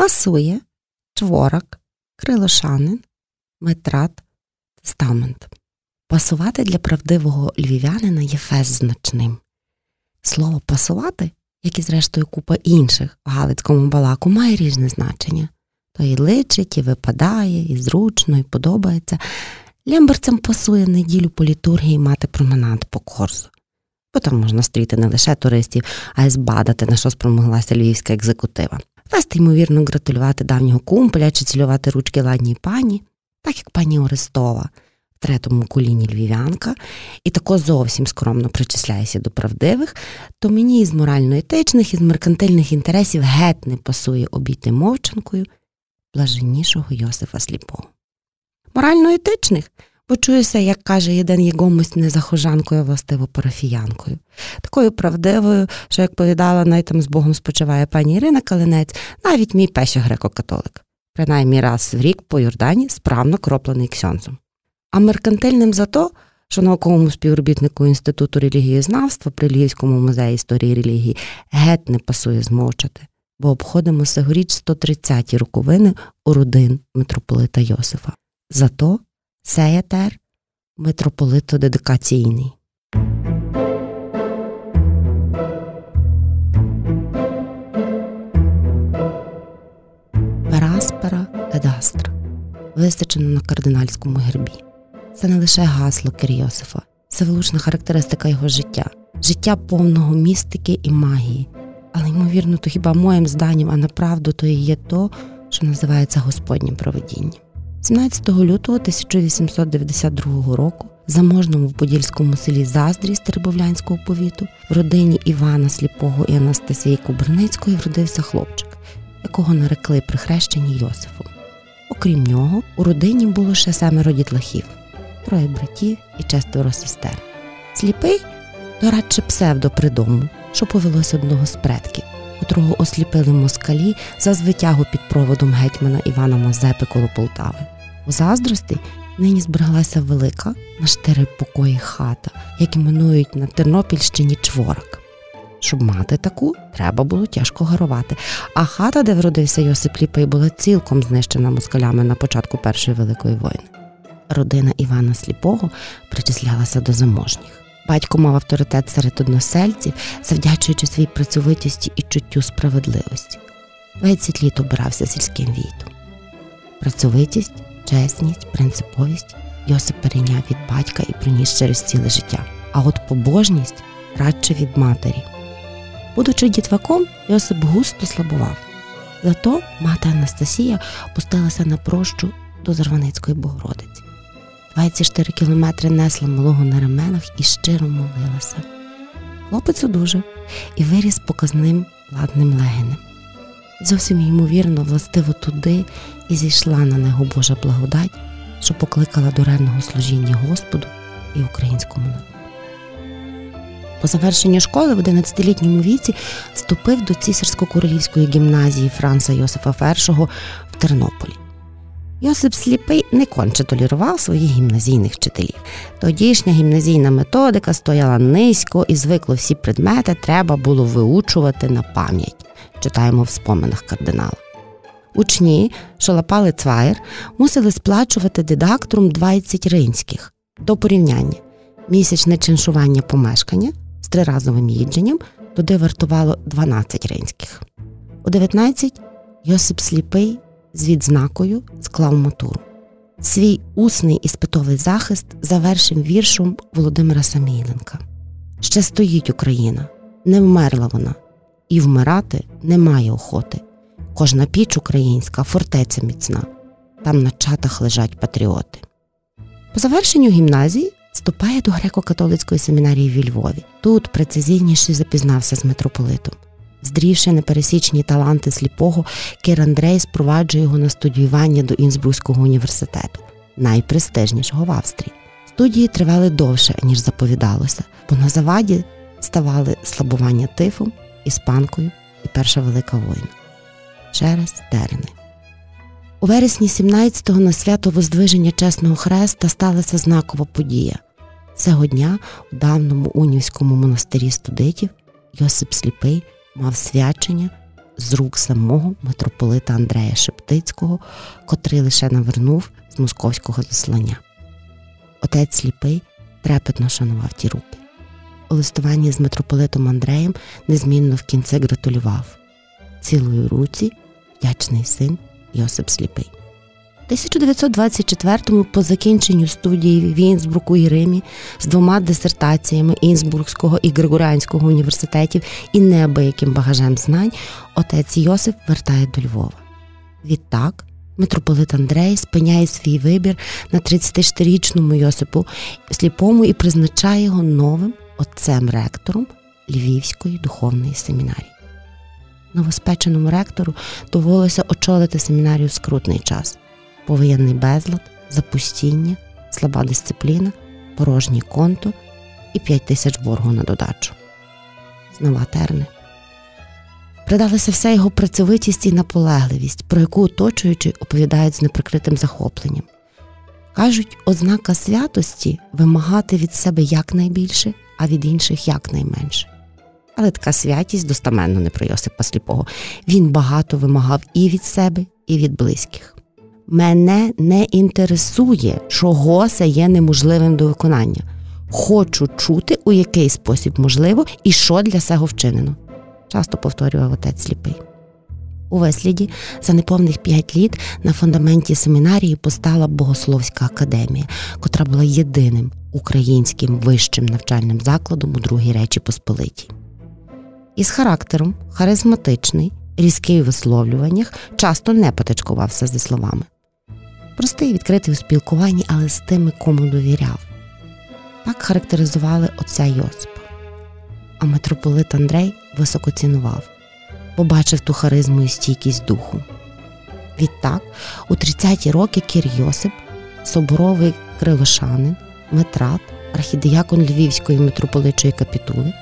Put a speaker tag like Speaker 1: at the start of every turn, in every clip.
Speaker 1: пасує, чворак, крилошанин, метрат, тестамент. Пасувати для правдивого львів'янина є фест значним. Слово пасувати, як і зрештою купа інших в Галицькому балаку, має різне значення. То і личить, і випадає, і зручно, і подобається. Лямберцям пасує неділю по літургії мати променад по корзу. Бо там можна стріти не лише туристів, а й збадати, на що спромоглася львівська екзекутива. Вести, ймовірно, гратулювати давнього кумпеля чи цілювати ручки ладній пані, так як пані Орестова в третому коліні львів'янка, і тако зовсім скромно причисляється до правдивих, то мені із морально-етичних, із меркантильних інтересів геть не пасує обійти мовчанкою блаженнішого Йосифа Сліпого. Морально-етичних Почуюся, як каже єден єгомусь не захожанкою, а властиво парафіянкою, такою правдивою, що, як повідала, най там з Богом спочиває пані Ірина Калинець, навіть мій пещо греко-католик, принаймні раз в рік по Йордані справно кроплений ксьонцем. А меркантильним за то, що науковому співробітнику Інституту релігієзнавства при Львівському музеї історії релігії геть не пасує змовчати, бо обходимо сегоріч 130-ті роковини у родин митрополита Йосифа. Зато Сеятер митрополито-дедикаційний. Пераспера едастра височено на кардинальському гербі. Це не лише гасло Кирйосифа, це влучна характеристика його життя, життя повного містики і магії. Але, ймовірно, то хіба моїм зданням, а направду то і є то, що називається Господнім проведінням. 17 лютого 1892 року в заможному подільському селі Заздрі Стеребовлянського повіту в родині Івана Сліпого і Анастасії Куберницької вродився хлопчик, якого нарекли при хрещенні Йосифом. Окрім нього, у родині було ще семеро дітлахів, троє братів і четверо сестер. Сліпий то радше псевдопридому, що повелося одного з предків котрого осліпили москалі за звитягу під проводом гетьмана Івана Мазепи коло Полтави. Заздрості нині збереглася велика на чотири покої хата, як іменують на Тернопільщині чворак. Щоб мати таку, треба було тяжко гарувати. А хата, де вродився Йосип Ліпий, була цілком знищена москалями на початку Першої великої війни. Родина Івана Сліпого причислялася до заможніх. Батько мав авторитет серед односельців, завдячуючи своїй працьовитості і чуттю справедливості. 20 літ обирався сільським війтом. Працьовитість, чесність, принциповість Йосип перейняв від батька і приніс через ціле життя, а от побожність радше від матері. Будучи дітваком, Йосип густо слабував. Зато мати Анастасія пустилася на прощу до Зарваницької Богородиці. 24 кілометри несла малого на раменах і щиро молилася. Хлопець одужав і виріс показним ладним легенем. Зовсім ймовірно, властиво туди і зійшла на нього Божа благодать, що покликала до ревного служіння Господу і українському народу. По завершенню школи в 11-літньому віці вступив до цісарсько-королівської гімназії Франца Йосифа І в Тернополі. Йосип Сліпий не конче толірував своїх гімназійних вчителів. Тодішня гімназійна методика стояла низько і звикло всі предмети треба було виучувати на пам'ять, читаємо в споминах кардинала. Учні, що лапали цвайр, мусили сплачувати дидакторум 20 ринських до порівняння. Місячне чиншування помешкання з триразовим їдженням туди вартувало 12 ринських. У 19 Йосип Сліпий з відзнакою склав матуру. Свій усний іспитовий захист завершив віршом Володимира Самійленка. Ще стоїть Україна, не вмерла вона, і вмирати немає охоти. Кожна піч українська фортеця міцна, там на чатах лежать патріоти. По завершенню гімназії вступає до греко-католицької семінарії в Львові. Тут прецизійніше запізнався з митрополитом. Здрівши непересічні таланти сліпого, Кир Андрей спроваджує його на студіювання до Інсбруського університету, найпрестижнішого в Австрії. Студії тривали довше, ніж заповідалося, бо на заваді ставали слабування тифом, іспанкою і Перша Велика війна. Через терени. У вересні 17-го на свято Воздвиження Чесного Хреста сталася знакова подія. Цього дня у давному унівському монастирі студитів Йосип Сліпий мав свячення з рук самого митрополита Андрея Шептицького, котрий лише навернув з московського заслання. Отець сліпий трепетно шанував ті руки. У листуванні з митрополитом Андреєм незмінно в кінці гратулював цілої руці вдячний син Йосип Сліпий. 1924-му по закінченню студії в Інсбруку і Римі з двома дисертаціями Інсбургського і Григоріанського університетів і неабияким багажем знань отець Йосип вертає до Львова. Відтак митрополит Андрей спиняє свій вибір на 34-річному Йосипу сліпому і призначає його новим отцем ректором Львівської духовної семінарії. Новоспеченому ректору довелося очолити семінарію в скрутний час повоєнний безлад, запустіння, слаба дисципліна, порожній конто і 5 тисяч боргу на додачу. Знова терни. Придалася вся його працьовитість і наполегливість, про яку оточуючи оповідають з неприкритим захопленням. Кажуть, ознака святості вимагати від себе якнайбільше, а від інших якнайменше. Але така святість достаменно не про Йосипа Сліпого. Він багато вимагав і від себе, і від близьких. Мене не інтересує, чого це є неможливим до виконання. Хочу чути, у який спосіб можливо і що для цього вчинено. Часто повторював отець сліпий. У висліді за неповних п'ять літ на фундаменті семінарії постала Богословська академія, котра була єдиним українським вищим навчальним закладом у Другій Речі Посполитій. Із характером харизматичний, різкий у висловлюваннях, часто не потачкувався зі словами простий, відкритий у спілкуванні, але з тими, кому довіряв. Так характеризували отця Йосипа. А митрополит Андрей високо цінував, побачив ту харизму і стійкість духу. Відтак, у 30-ті роки Кір Йосип, соборовий крилошанин, метрат, архідіякон Львівської митрополичої капітули.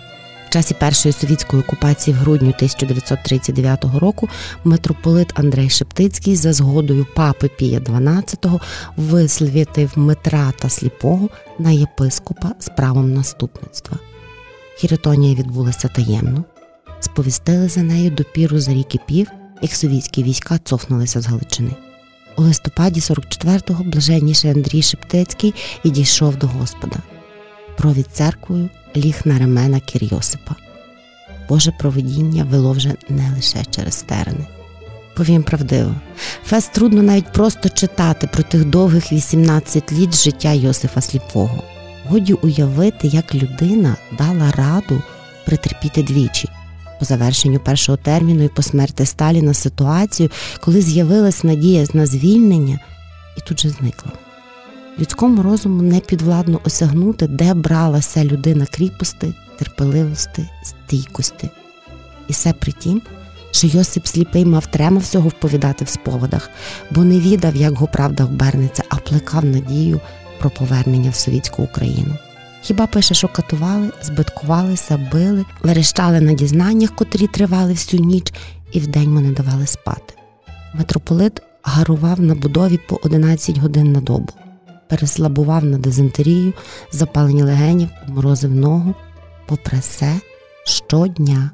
Speaker 1: В часі першої совітської окупації в грудні 1939 року митрополит Андрей Шептицький за згодою папи Пія XII висвітив Митрата Сліпого на єпископа з правом наступництва. Хіритонія відбулася таємно, сповістили за нею допіру за рік і пів, як совітські війська цофнулися з Галичини. У листопаді 44-го блаженніший Андрій Шептицький відійшов до Господа. Провід церквою ліг на ремена Кірйосипа. Боже провидіння вело вже не лише через терни. Повім правдиво, фест трудно навіть просто читати про тих довгих 18 літ життя Йосифа Сліпого. Годі уявити, як людина дала раду притерпіти двічі по завершенню першого терміну і по смерті Сталіна ситуацію, коли з'явилась надія на звільнення, і тут же зникла людському розуму не підвладно осягнути, де бралася людина кріпости, терпеливості, стійкості. І все при тім, що Йосип сліпий мав трема всього вповідати в сповідах, бо не відав, як го правда обернеться, а плекав надію про повернення в совітську Україну. Хіба пише, що катували, збиткувалися, били, верещали на дізнаннях, котрі тривали всю ніч, і вдень му не давали спати. Митрополит гарував на будові по 11 годин на добу переслабував на дизентерію, запалені легенів, морозив ногу, попри все, щодня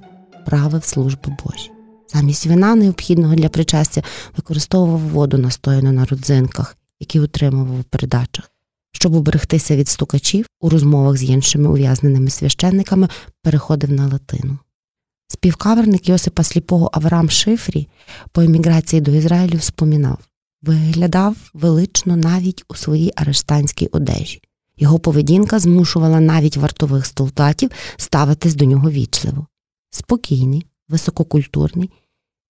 Speaker 1: правив служби Божі. Замість вина, необхідного для причастя, використовував воду, настояну на родзинках, які утримував у передачах. Щоб уберегтися від стукачів, у розмовах з іншими ув'язненими священниками переходив на латину. Співкаверник Йосипа Сліпого Авраам Шифрі по еміграції до Ізраїлю спомінав виглядав велично навіть у своїй арештанській одежі. Його поведінка змушувала навіть вартових солдатів ставитись до нього вічливо. Спокійний, висококультурний,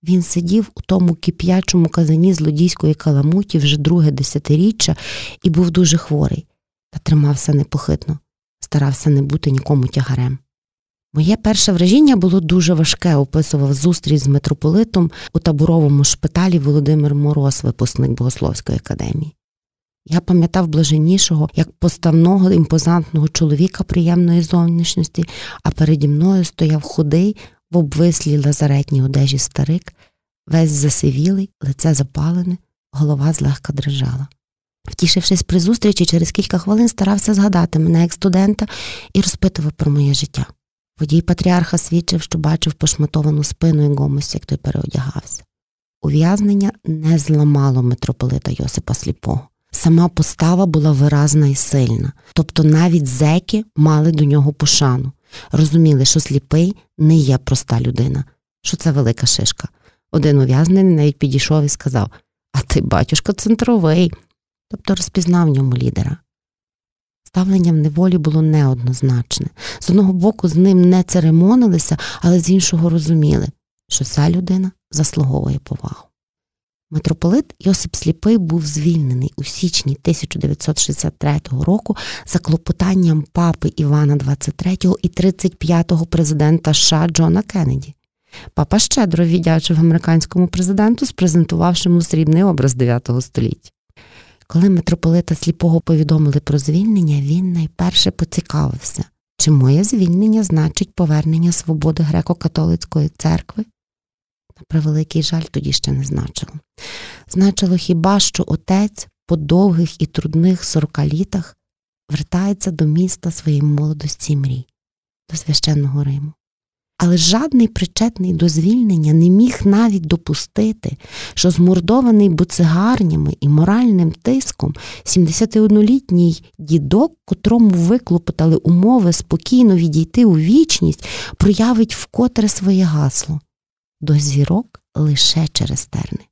Speaker 1: він сидів у тому кип'ячому казані злодійської каламуті вже друге десятиріччя і був дуже хворий, та тримався непохитно, старався не бути нікому тягарем. Моє перше вражіння було дуже важке, описував зустріч з митрополитом у таборовому шпиталі Володимир Мороз, випускник Богословської академії. Я пам'ятав блаженнішого як поставного імпозантного чоловіка приємної зовнішності, а переді мною стояв худий в обвислій лазаретній одежі старик, весь засивілий, лице запалене, голова злегка дрижала. Втішившись при зустрічі, через кілька хвилин старався згадати мене як студента і розпитував про моє життя. Водій патріарха свідчив, що бачив пошматовану спину і гомості, як той переодягався. Ув'язнення не зламало митрополита Йосипа Сліпого. Сама постава була виразна і сильна, тобто навіть зеки мали до нього пошану, розуміли, що сліпий не є проста людина, що це велика шишка. Один ув'язнений навіть підійшов і сказав: А ти, батюшка, центровий, тобто розпізнав в ньому лідера. Ставлення в неволі було неоднозначне. З одного боку, з ним не церемонилися, але з іншого розуміли, що ця людина заслуговує повагу. Митрополит Йосип Сліпий був звільнений у січні 1963 року за клопотанням папи Івана XXIII і 35-го президента США Джона Кеннеді. Папа щедро віддячив американському президенту, спрезентувавши йому срібний образ 9 століття. Коли митрополита сліпого повідомили про звільнення, він найперше поцікавився, чи моє звільнення значить повернення свободи греко-католицької церкви? На превеликий жаль, тоді ще не значило. Значило хіба що отець по довгих і трудних сорокалітах вертається до міста своєї молодості мрій, до священного Риму. Але жадний причетний до звільнення не міг навіть допустити, що змордований буцигарнями і моральним тиском 71-літній дідок, котрому виклопотали умови спокійно відійти у вічність, проявить вкотре своє гасло до зірок лише через терни.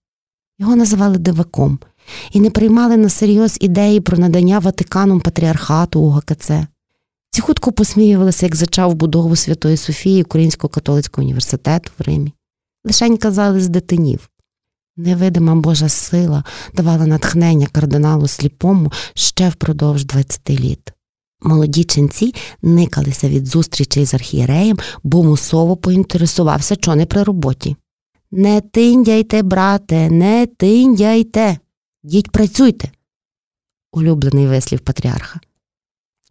Speaker 1: Його називали диваком і не приймали на серйоз ідеї про надання Ватиканом патріархату у ГКЦ. Ці хутко посміювалися, як зачав будову Святої Софії Українського католицького університету в Римі. Лишень казали з дитинів. Невидима Божа сила давала натхнення кардиналу сліпому ще впродовж 20 літ. Молоді ченці никалися від зустрічей з архієреєм, бо мусово поінтересувався, що не при роботі. Не тиндяйте, брате, не тиндяйте. Діть працюйте. Улюблений вислів патріарха.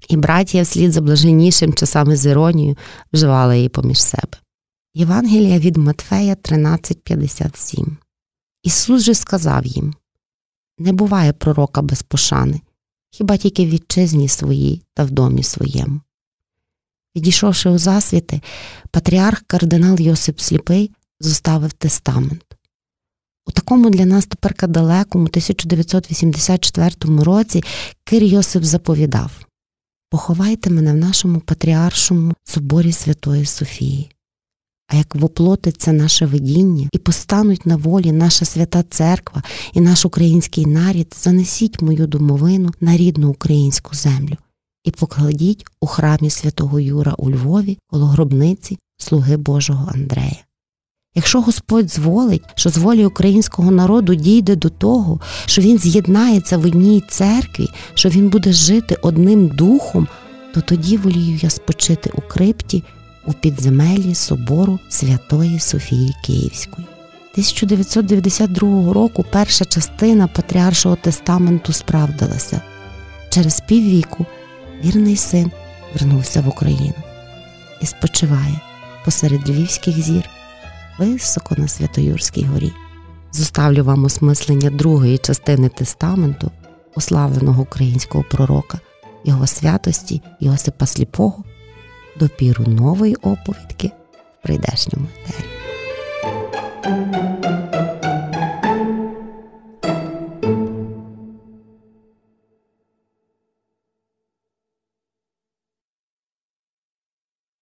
Speaker 1: І братія вслід за блаженнішим часами з іронією вживали її поміж себе. Євангелія від Матфея 13,57 Ісус же сказав їм Не буває пророка без пошани, хіба тільки в вітчизні своїй та в домі своєму. Відійшовши у засвіти, патріарх кардинал Йосип Сліпий зоставив тестамент. У такому для нас тепер далекому 1984 році Кир Йосип заповідав Поховайте мене в нашому патріаршому соборі Святої Софії. А як воплотиться наше видіння і постануть на волі наша свята церква і наш український нарід, занесіть мою домовину на рідну українську землю і покладіть у храмі святого Юра у Львові коло гробниці слуги Божого Андрея. Якщо Господь зволить, що з волі українського народу дійде до того, що він з'єднається в одній церкві, що він буде жити одним духом, то тоді волію я спочити у крипті у підземеллі собору Святої Софії Київської. 1992 року перша частина Патріаршого тестаменту справдилася. Через піввіку вірний син вернувся в Україну і спочиває посеред львівських зір високо на Святоюрській горі. Зоставлю вам осмислення другої частини тестаменту, уславленого українського пророка, його святості Йосипа Сліпого, Допіру нової оповідки в прийдешньому етері.